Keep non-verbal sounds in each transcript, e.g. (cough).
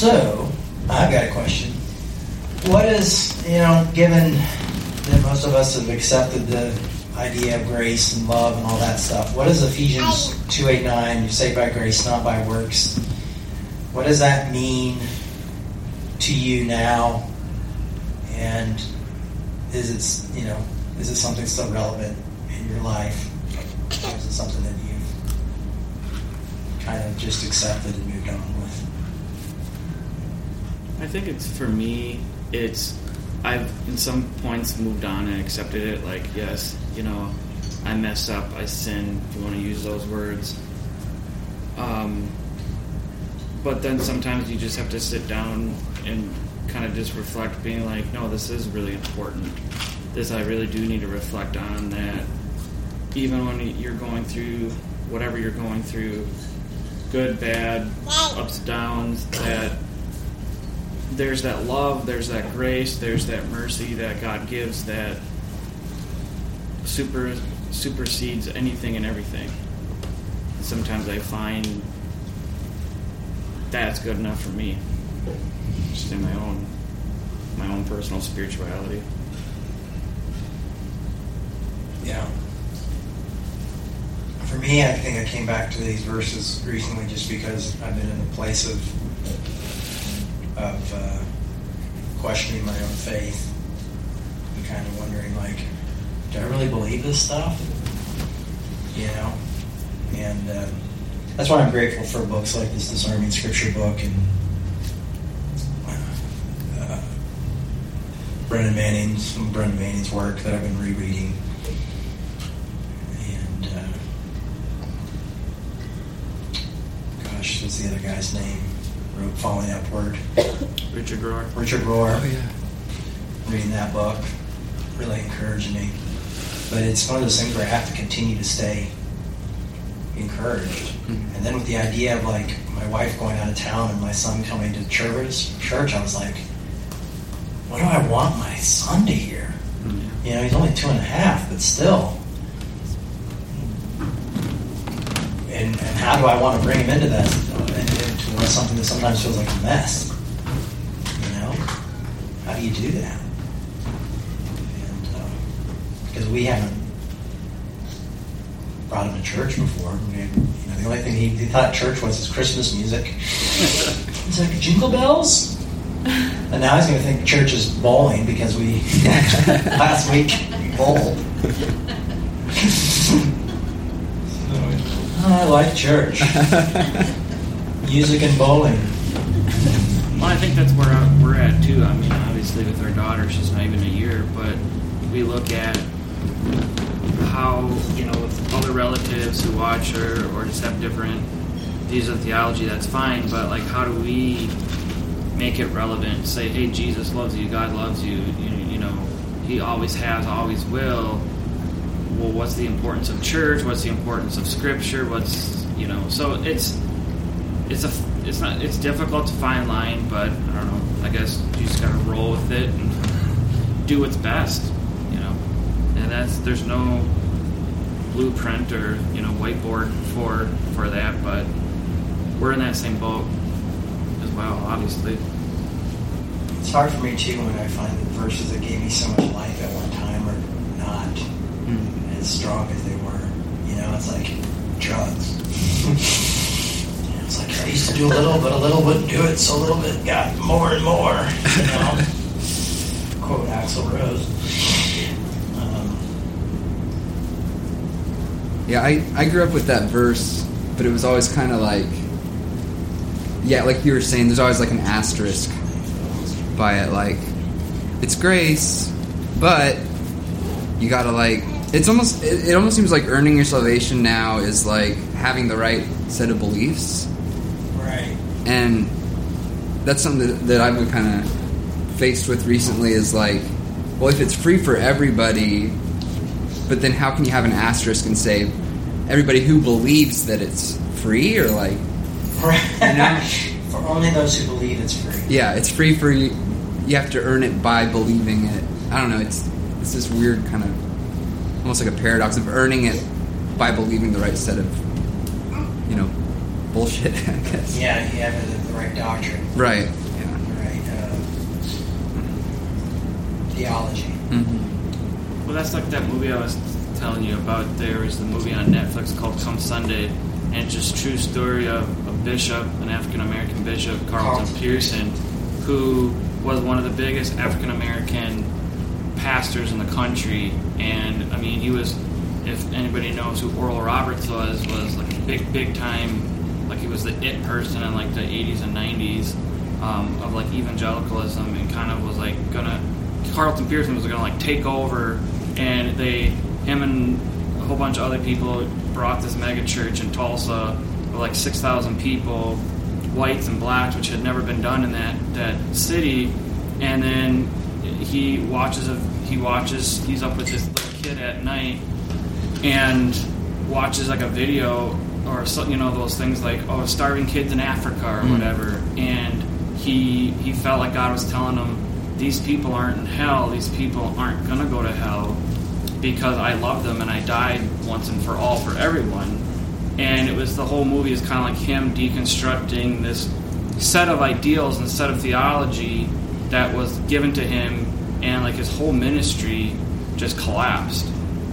So, I've got a question. What is, you know, given that most of us have accepted the idea of grace and love and all that stuff, what is Ephesians 2.8.9, you say by grace, not by works? What does that mean to you now? And is it, you know, is it something still relevant in your life? Or is it something that you've kind of just accepted and? I think it's for me. It's I've in some points moved on and accepted it. Like yes, you know, I mess up, I sin. If you want to use those words. Um, but then sometimes you just have to sit down and kind of just reflect, being like, no, this is really important. This I really do need to reflect on that. Even when you're going through whatever you're going through, good, bad, ups, downs, that there's that love, there's that grace, there's that mercy that God gives that super supersedes anything and everything. Sometimes I find that's good enough for me, just in my own my own personal spirituality. Yeah. For me, I think I came back to these verses recently just because I've been in a place of of uh, questioning my own faith and kind of wondering, like, do I really believe this stuff? You know, and uh, that's why I'm grateful for books like this Disarming Scripture book and uh, Brennan Manning's some Brennan Manning's work that I've been rereading. And uh, gosh, what's the other guy's name? Wrote Falling Upward. Richard Rohr. Richard Rohr. Oh yeah. Reading that book really encouraged me. But it's one of those things where I have to continue to stay encouraged. Mhm. And then with the idea of like my wife going out of town and my son coming to church, church, I was like, what do I want my son to hear? You know, he's only two and a half, but still. And, and how do I want to bring him into that, into something that sometimes feels like a mess? You know, how do you do that? And uh, because we haven't brought him to church before, we, you know, the only thing he, he thought church was is Christmas music. (laughs) He's like jingle bells. (laughs) And now he's going to think church is bowling because we (laughs) last week we bowled. I like church, music and bowling. Well, I think that's where uh, we're at too. I mean, obviously with our daughter, she's not even a year, but we look at how you know with other relatives who watch her or just have different views of theology. That's fine, but like, how do we make it relevant? Say, hey, Jesus loves you, God loves you. You, you know, He always has, always will. Well, what's the importance of church? What's the importance of Scripture? What's you know? So it's it's a it's not it's difficult to find line, but I don't know. I guess you just gotta roll with it and do what's best, you know. And that's there's no blueprint or you know whiteboard for for that, but we're in that same boat as well, obviously. It's hard for me too when I find that verses that gave me so much life at one time are not hmm. as strong as they were. You know, it's like drugs. (laughs) it's like I used to do a little, but a little wouldn't do it, so a little bit got more and more. You know, (laughs) quote Axl Rose. Um, Yeah, I, I grew up with that verse, but it was always kind of like, yeah, like you were saying, there's always like an asterisk by it. Like, it's grace, but you gotta like, it's almost, it, it almost seems like earning your salvation now is like having the right set of beliefs. And that's something that, that I've been kind of faced with recently is like, well, if it's free for everybody, but then how can you have an asterisk and say everybody who believes that it's free or like, know? (laughs) For only those who believe it's free. yeah, it's free for you. You have to earn it by believing it. I don't know. It's it's this weird kind of almost like a paradox of earning it by believing the right set of you know bullshit. I guess. Yeah, you have the, the right doctrine, Right. the right uh, theology. Mm-hmm. Well, that's like that movie I was telling you about. There is the movie on Netflix called Come Sunday, and it's just true story of a bishop, an African American bishop, Carlton Carlton. Pearson, who was one of the biggest African American pastors in the country. And I mean, he was, if anybody knows who Oral Roberts was, was like a big, big time, like he was the it person in like the 80s and 90s um, of like evangelicalism, and kind of was like gonna. Carlton Pearson was gonna like take over, and they, him and a whole bunch of other people brought this mega church in Tulsa with like 6,000 people, whites and blacks, which had never been done in that that city. And then he watches a he watches he's up with this little kid at night and watches like a video or you know those things like oh starving kids in Africa or Mm. whatever. And he he felt like God was telling him these people aren't in hell. These people aren't gonna go to hell because I love them and I died once and for all for everyone. And it was the whole movie is kind of like him deconstructing this set of ideals and set of theology that was given to him and like his whole ministry just collapsed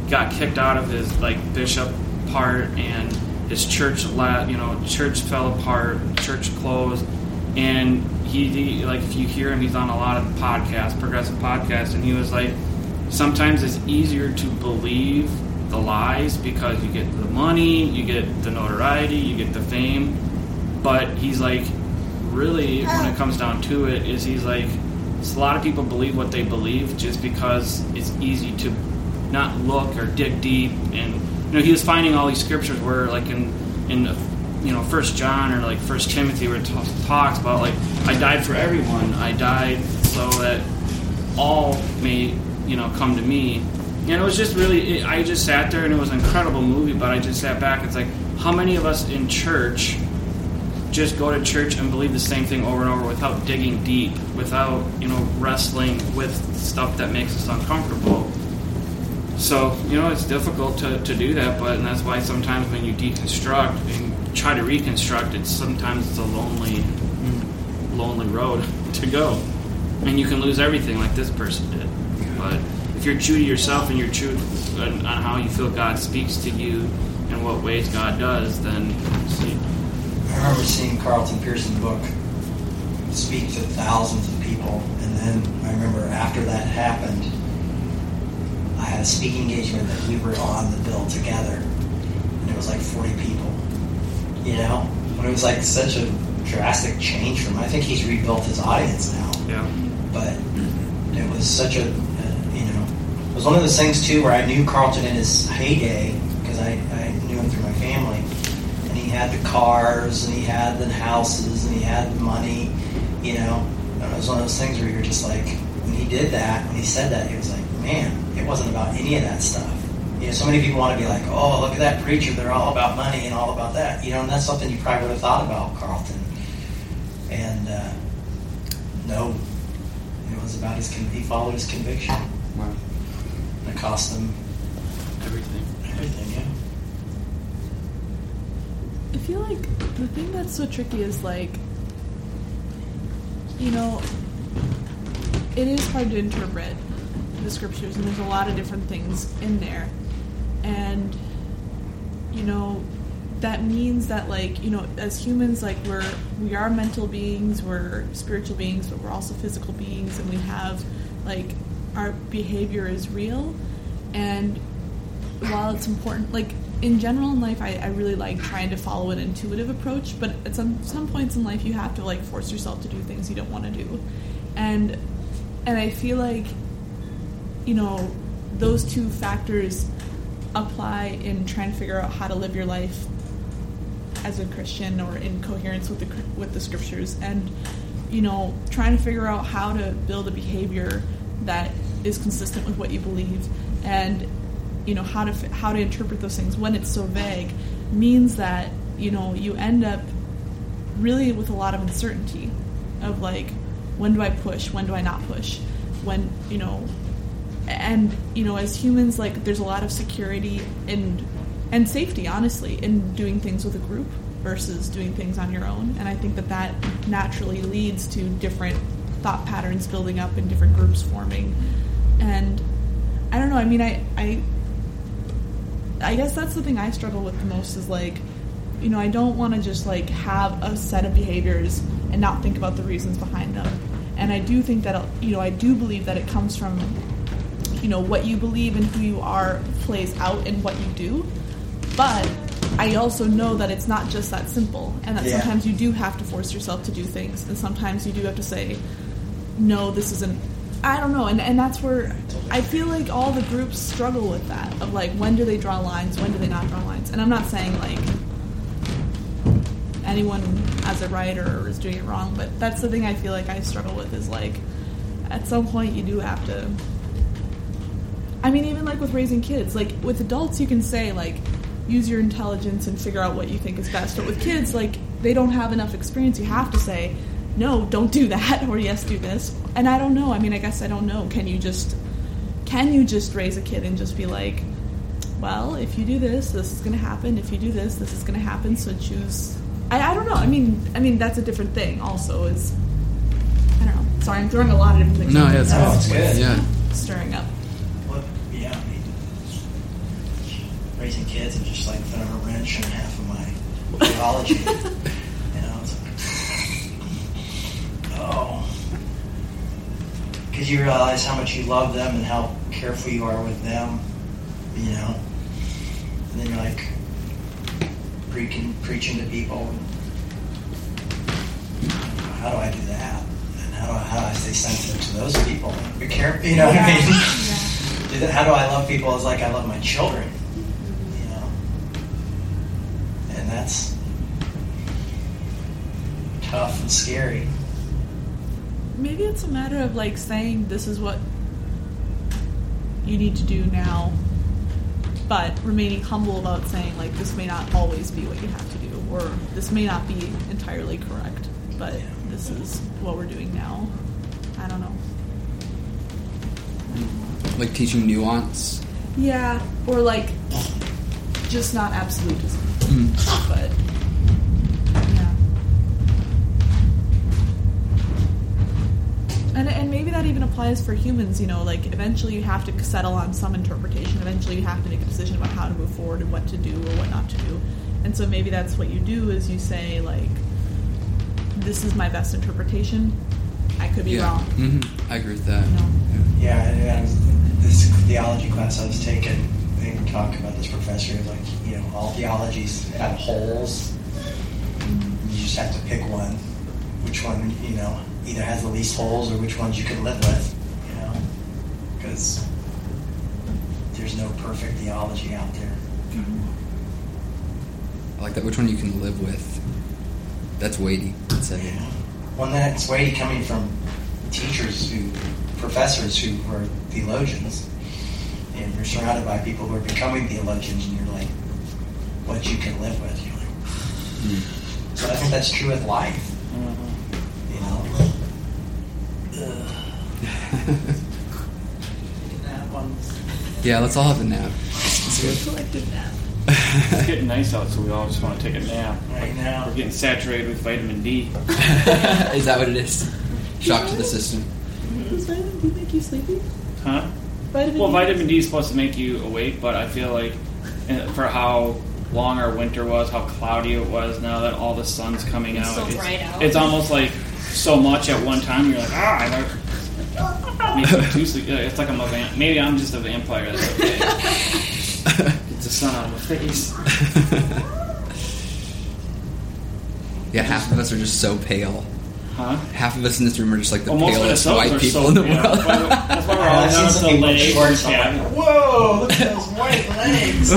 got kicked out of his like bishop part and his church la you know church fell apart church closed and he, he like if you hear him he's on a lot of podcasts progressive podcasts and he was like sometimes it's easier to believe the lies because you get the money you get the notoriety you get the fame but he's like really when it comes down to it is he's like a lot of people believe what they believe just because it's easy to not look or dig deep. And you know he was finding all these scriptures where like in in you know first john or like first timothy where it ta- talks about like i died for everyone. I died so that all may you know come to me. And it was just really it, i just sat there and it was an incredible movie but i just sat back. It's like how many of us in church just go to church and believe the same thing over and over without digging deep without you know wrestling with stuff that makes us uncomfortable so you know it's difficult to, to do that but and that's why sometimes when you deconstruct and try to reconstruct it sometimes it's a lonely lonely road (laughs) to go. And you can lose everything like this person did. But if you're true to yourself and you're true on, on how you feel god speaks to you and what ways god does then see, I remember seeing Carlton Pearson's book speak to thousands of people, and then I remember after that happened, had a speaking engagement that we were on the bill together, and it was like 40 people. You know, but it was like such a drastic change from. I think he's rebuilt his audience now, yeah but it was such a, uh, you know, it was one of those things too where I knew Carlton in his heyday because I, I knew him through my family, and he had the cars and he had the houses and he had the money, you know. And it was one of those things where you're just like, when he did that, when he said that, he was like, man, it wasn't about any of that stuff. You know, so many people want to be like, oh, look at that preacher, they're all about money and all about that, you know, and that's something you probably would have thought about Carlton. And uh, no, it was about his, con- he followed his conviction. Wow. And it cost him everything everything, yeah. I feel like the thing that's so tricky is like, you know, it is hard to interpret the scriptures, and there's a lot of different things in there. And, you know, that means that like you know as humans like we're we are mental beings we're spiritual beings but we're also physical beings and we have like our behavior is real and while it's important like in general in life I, I really like trying to follow an intuitive approach but at some some points in life you have to like force yourself to do things you don't want to do and and i feel like you know those two factors apply in trying to figure out how to live your life as a Christian or in coherence with the with the scriptures and you know trying to figure out how to build a behavior that is consistent with what you believe and you know how to how to interpret those things when it's so vague means that you know you end up really with a lot of uncertainty of like when do I push when do I not push? When you know and you know as humans like there's a lot of security and and safety honestly in doing things with a group versus doing things on your own. And I think that that naturally leads to different thought patterns building up and different groups forming. And I don't know. I mean, I I I guess that's the thing I struggle with the most is like, you know, I don't want to just like have a set of behaviors and not think about the reasons behind them. And I do think that you know, I do believe that it comes from you know what you believe and who you are plays out in what you do. But I also know that it's not just that simple, and that Yeah. sometimes you do have to force yourself to do things, and sometimes you do have to say, no, this isn't. I don't know, and and that's where I feel like all the groups struggle with that of like when do they draw lines, when do they not draw lines, and I'm not saying like anyone as a writer is doing it wrong, but that's the thing I feel like I struggle with is like at some point you do have to. I mean, even like with raising kids, like with adults, you can say like use your intelligence and figure out what you think is best, but with kids, like they don't have enough experience. You have to say no, don't do that, (laughs) or yes, do this. And I don't know. I mean, I guess I don't know. Can you just can you just raise a kid and just be like, well, if you do this, this is going to happen. If you do this, this is going to happen. So choose. I, I don't know. I mean, I mean that's a different thing. Also, is I don't know. Sorry, I'm throwing a lot of different things. No, at yeah, you. it's, No, it's good. Yeah. stirring up. Well, yeah, I mean, raising kids and just like throwing a wrench in half of my (laughs) theology. you know, it's like, oh, because you realize how much you love them and how careful you are with them. You know, and then you're like preaching, preaching to people. How do I do that? And how do I, how do I stay sensitive to those people? Be careful, you know what I mean? Yeah. (laughs) How do I love people as like I love my children? You know, and that's tough and scary. Maybe it's a matter of like saying this is what you need to do now, but remaining humble about saying like this may not always be what you have to do, or this may not be entirely correct, but this is what we're doing now. I don't know. Like teaching nuance. Yeah, or like just not absolutism, Mm. but yeah. And, and maybe that even applies for humans, you know, like eventually you have to settle on some interpretation. Eventually you have to make a decision about how to move forward and what to do or what not to do. And so maybe that's what you do is you say like, this is my best interpretation. I could be yeah. wrong. hmm I agree with that. You know? Yeah, and, and this theology class I was taking, they talked about this professor like you know all theologies have holes. You just have to pick one, which one you know either has the least holes or which ones you can live with. You know, because there's no perfect theology out there. Mm-hmm. I like that. Which one you can live with. That's weighty. That's heavy. Yeah. One that's weighty coming from teachers who, professors who are theologians, and you're surrounded by people who are becoming theologians, and you're like, what you can live with. You're like, Mm. so I think that's true with life. You know. (laughs) yeah, let's all have a nap. Collective nap. (laughs) It's getting nice out, so we all just want to take a nap. Right now. We're getting saturated with vitamin D. (laughs) is that what it is? Shock to the system. Does vitamin D make you sleepy? Huh? Vitamin Well, D vitamin D is supposed to make you awake, but I feel like uh, for how long our winter was, how cloudy it was, now that all the sun's coming It's out, so it's, out. it's almost like so much at one time. You're like, ah, I like, (laughs) too sleepy. It's like I'm a vamp. Maybe I'm just a vampire. That's okay. (laughs) Gets the sun out of my face. (laughs) yeah, half of us are just so pale. Huh? Half of us in this room are just like the Well, palest us white people so, in the yeah, world. that's why- we're I've always seen out some the legs shorts. I'm cabin. like, whoa! Look at those white legs.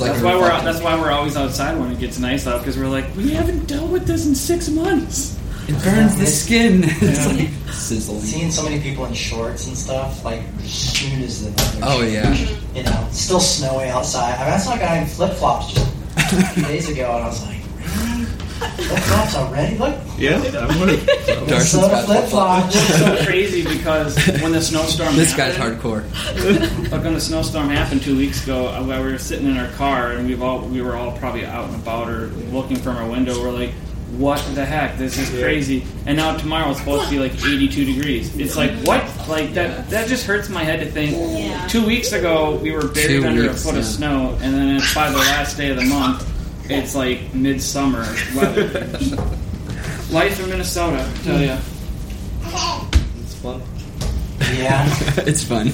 It's like That's why we're reflective- that's why we're always outside when it gets nice out because we're like we haven't dealt with this in six months. It burns the skin. it's (laughs) Yeah. like sizzling. Seeing so many people in shorts and stuff, like as soon as the weather Oh, yeah. you know, it's still snowy outside. I mean, I saw a guy in flip flops just a few days ago, and I was like, really? Flip flops already? Look. Yeah, I'm one of Darshan's Minnesota got flip flops. It's so crazy because when the snowstorm This guy's happened, hardcore. (laughs) Like when the snowstorm happened two weeks ago, uh, while we were sitting in our car and we've all we were all probably out and about or looking from our window. We're like, "What the heck? This is crazy!" And now tomorrow it's supposed to be like 82 degrees. It's like what? Like that? That just hurts my head to think. Yeah. Two weeks ago we were buried Two under weeks, a foot of yeah. snow, and then it's by the last day of the month. It's like midsummer weather. Life in Minnesota, I tell ya. It's fun. Yeah, (laughs) it's fun.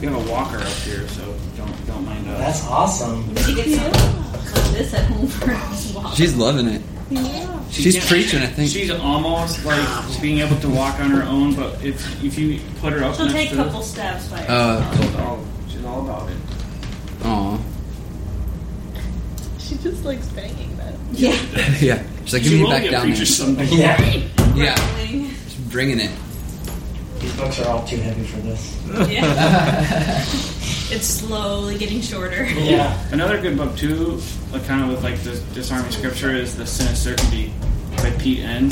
We have a walker up here, so don't don't mind us. that's awesome. We should get something like this at home for us walk. She's loving it. Yeah. She She's can't- preaching, I think. She's almost like being able to walk on her own, but if if you put her up She'll next take a to couple steps by Uh, she's all, she's all about it. Aw. She just likes banging that. yeah. (laughs) Yeah. She's like, give she me will back down there. someday. Yeah. Yeah. Rattling. She's bringing it. These books are all too heavy for this. Yeah. (laughs) it's slowly getting shorter. Yeah. Another good book too, like kind of with like the disarming scripture, is the Sin of Certainty by Pete Enns.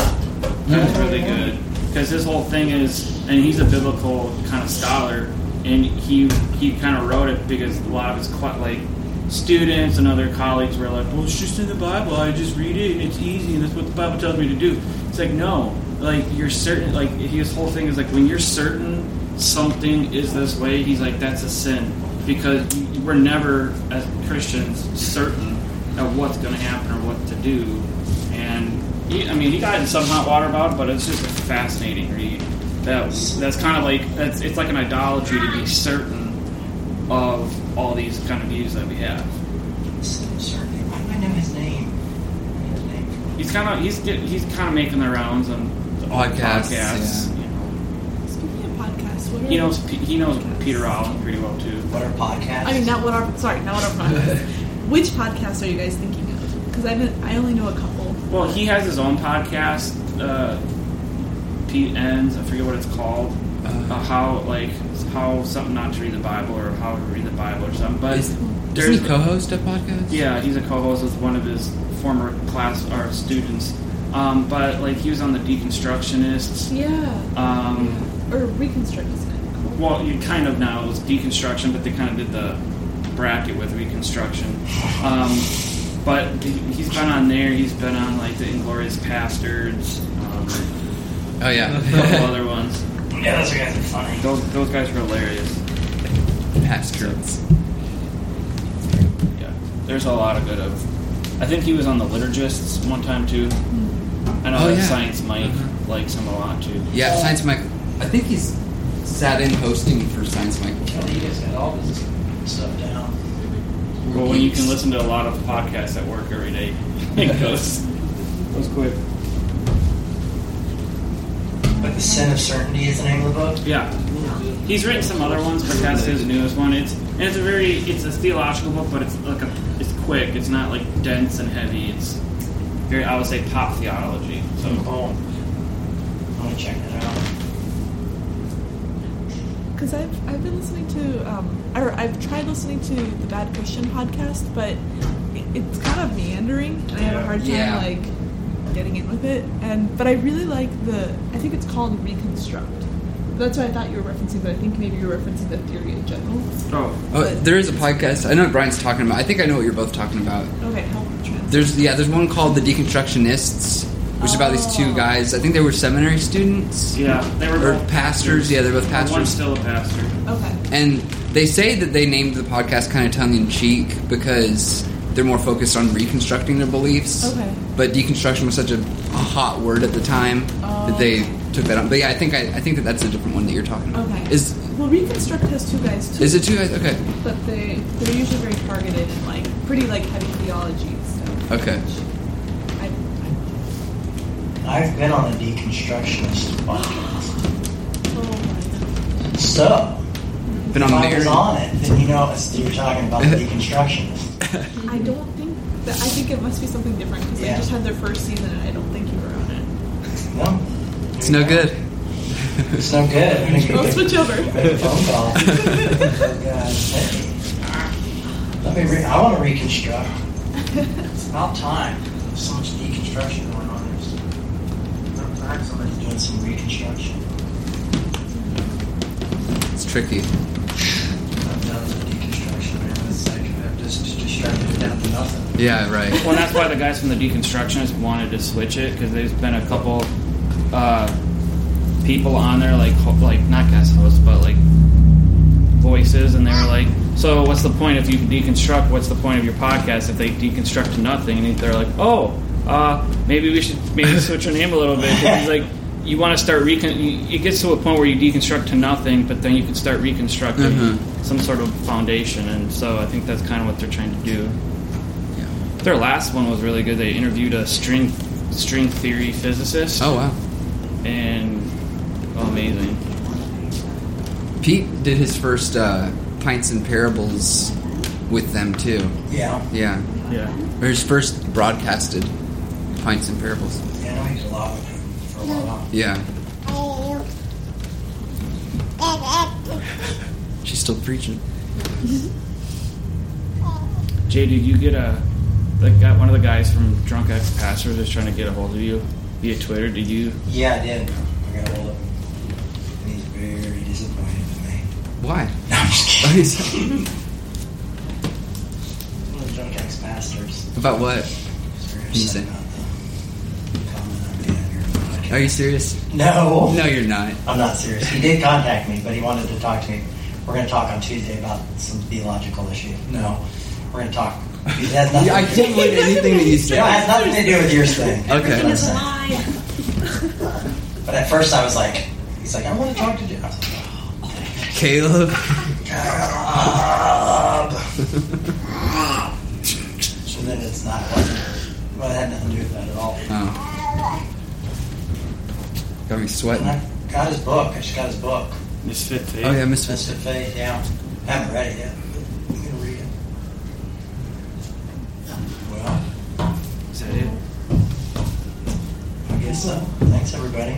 That's really mm-hmm. good because his whole thing is, and he's a biblical kind of scholar, and he he kind of wrote it because a lot of his cl- like students and other colleagues were like, "Well, it's just in the Bible. I just read it, and it's easy, and that's what the Bible tells me to do." It's like no, like you're certain. Like his whole thing is like when you're certain something is this way, he's like that's a sin because we're never as Christians certain of what's going to happen or what to do. And he, I mean, he got in some hot water about it, but it's just a fascinating read. That that's kind of like that's it's like an idolatry to be certain of all these kind of views that we have. Certainly. Why do I know his name? His name. He's kind of he's he's kind of making the rounds on the Podcasts, podcasts. You know, Speaking of podcasts, what are he knows he knows Peter Allen pretty well too. What are podcasts? I mean, not what our sorry, not what our podcasts. (laughs) Which podcasts are you guys thinking of? Because I haven't, I only know a couple. Well, he has his own podcast. Uh, Pete Enns, I forget what it's called. Uh, how like how something not to read the Bible or how to read the Bible or something. But Is, doesn't he co-host a podcast? yeah, he's a co-host with one of his former class or students. Um, but like he was on the Deconstructionists. Yeah. Um, Or reconstruct, well, you kind of now it was deconstruction, but they kind of did the bracket with reconstruction. Um, but he- he's been on there. He's been on like the Inglorious Pastors, um, Oh yeah. a couple other ones. Yeah, those guys are funny. Those those guys are hilarious. Pastors. Yeah, there's a lot of good of. I think he was on the Liturgists one time too. I know Oh, that yeah. Science Mike Uh-huh. likes him a lot too. Yeah, Science Mike. I think he's sat in hosting for Science Mike before. you guys got all this stuff down. Well, when you can listen to a lot of podcasts at work every day, (laughs) it goes (laughs) goes quick. But the sin of certainty is the name of the book. Yeah. He's written some other ones, but that's his newest one. It's and it's a very it's a theological book, but it's like a it's quick. It's not like dense and heavy. It's very I would say pop theology. So Oh, I want to check that out. Because I've, I've been listening to, um, or I've tried listening to the Bad Christian podcast, but it, it's kind of meandering, and I have a hard time Yeah. like getting in with it. And but I really like the, I think it's called Reconstruct. That's what I thought you were referencing, but I think maybe you're referencing the theory in general. oh Oh, there is a podcast. I know what Brian's talking about. I think I know what you're both talking about. Okay, help translate. There's yeah, there's one called the Deconstructionists, which is about these two oh. guys. I think they were seminary students yeah, they were or both pastors. Yeah, they're both pastors. One's pastors. still a pastor. Okay. And they say that they named the podcast kind of tongue in cheek because they're more focused on reconstructing their beliefs. Okay. But deconstruction was such a, a hot word at the time Oh. that they oh. took that on. But yeah, I think I, I think that that's a different one that you're talking about. Okay. Is well, Reconstruct has two guys too. is it two guys? Okay. But they they're usually very targeted and like pretty like heavy theology stuff. Okay. I, I've been on a deconstructionist podcast. (gasps) Oh my god. So, Been if on I there. was on it, then you know it's, you're talking about the (laughs) deconstructionist. I don't think that. I think it must be something different because Yeah. they just had their first season, and I don't think you were on it. No. It's no good. It's no good. I'll switch over. Phone call. Oh, (laughs) God. Let me. Re- I want to reconstruct. It's about time. There's So much deconstruction. going on. There's perhaps somebody's doing some reconstruction. It's tricky. Nothing. Yeah, right. Well, and that's why the guys from the deconstructionists wanted to switch it because there's been a couple uh, people on there, like ho- like not guest hosts, but like voices, and they were like, "So what's the point if you can deconstruct? What's the point of your podcast if they deconstruct to nothing?" And they're like, "Oh, uh, maybe we should maybe switch our name a little bit." he's like. You want to start recon. It gets to a point where you deconstruct to nothing, but then you can start reconstructing Mhm. some sort of foundation, and so I think that's kind of what they're trying to do. Yeah. Their last one was really good. They interviewed a string string theory physicist, Oh wow. and oh, amazing. Pete did his first uh, pints and parables with them too. Yeah. Yeah, Yeah, or his first broadcasted pints and parables. Yeah, I know he a lot with it for a while. Yeah. (laughs) She's still preaching. Jay, did you get a like got one of the guys from Drunk Ex Pastors is trying to get a hold of you via Twitter? Did you? Yeah, I did. I got a hold of him. And he's very disappointed in me. Why? (laughs) No, I'm just (laughs) kidding. he's- (laughs) One of the drunk ex-pastors. About what? He's very Can you say? comment on your. Are you serious? No. No, you're not. I'm not serious. He did contact me, but he wanted to talk to me. We're going to talk on Tuesday about some theological issue. No, we're going to talk. It has nothing. I can't believe anything that you said. say. know, it has nothing to do with your thing. Okay. That's It's a lie. But at first, I was like, he's like, I want to talk to you. I was like, oh, Caleb. God. and then it's not. Well, it had nothing to do with that at all. Oh. Got me And sweating. I got his book. I just got his book. Misfit Faith. Oh yeah, Misfits. Misfit Faith. Yeah, I haven't read it yet. but I'm gonna read it. Well, Is that it? So. Thanks, everybody.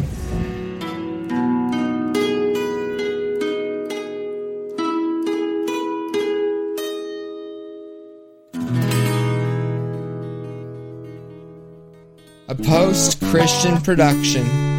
A post Christian production.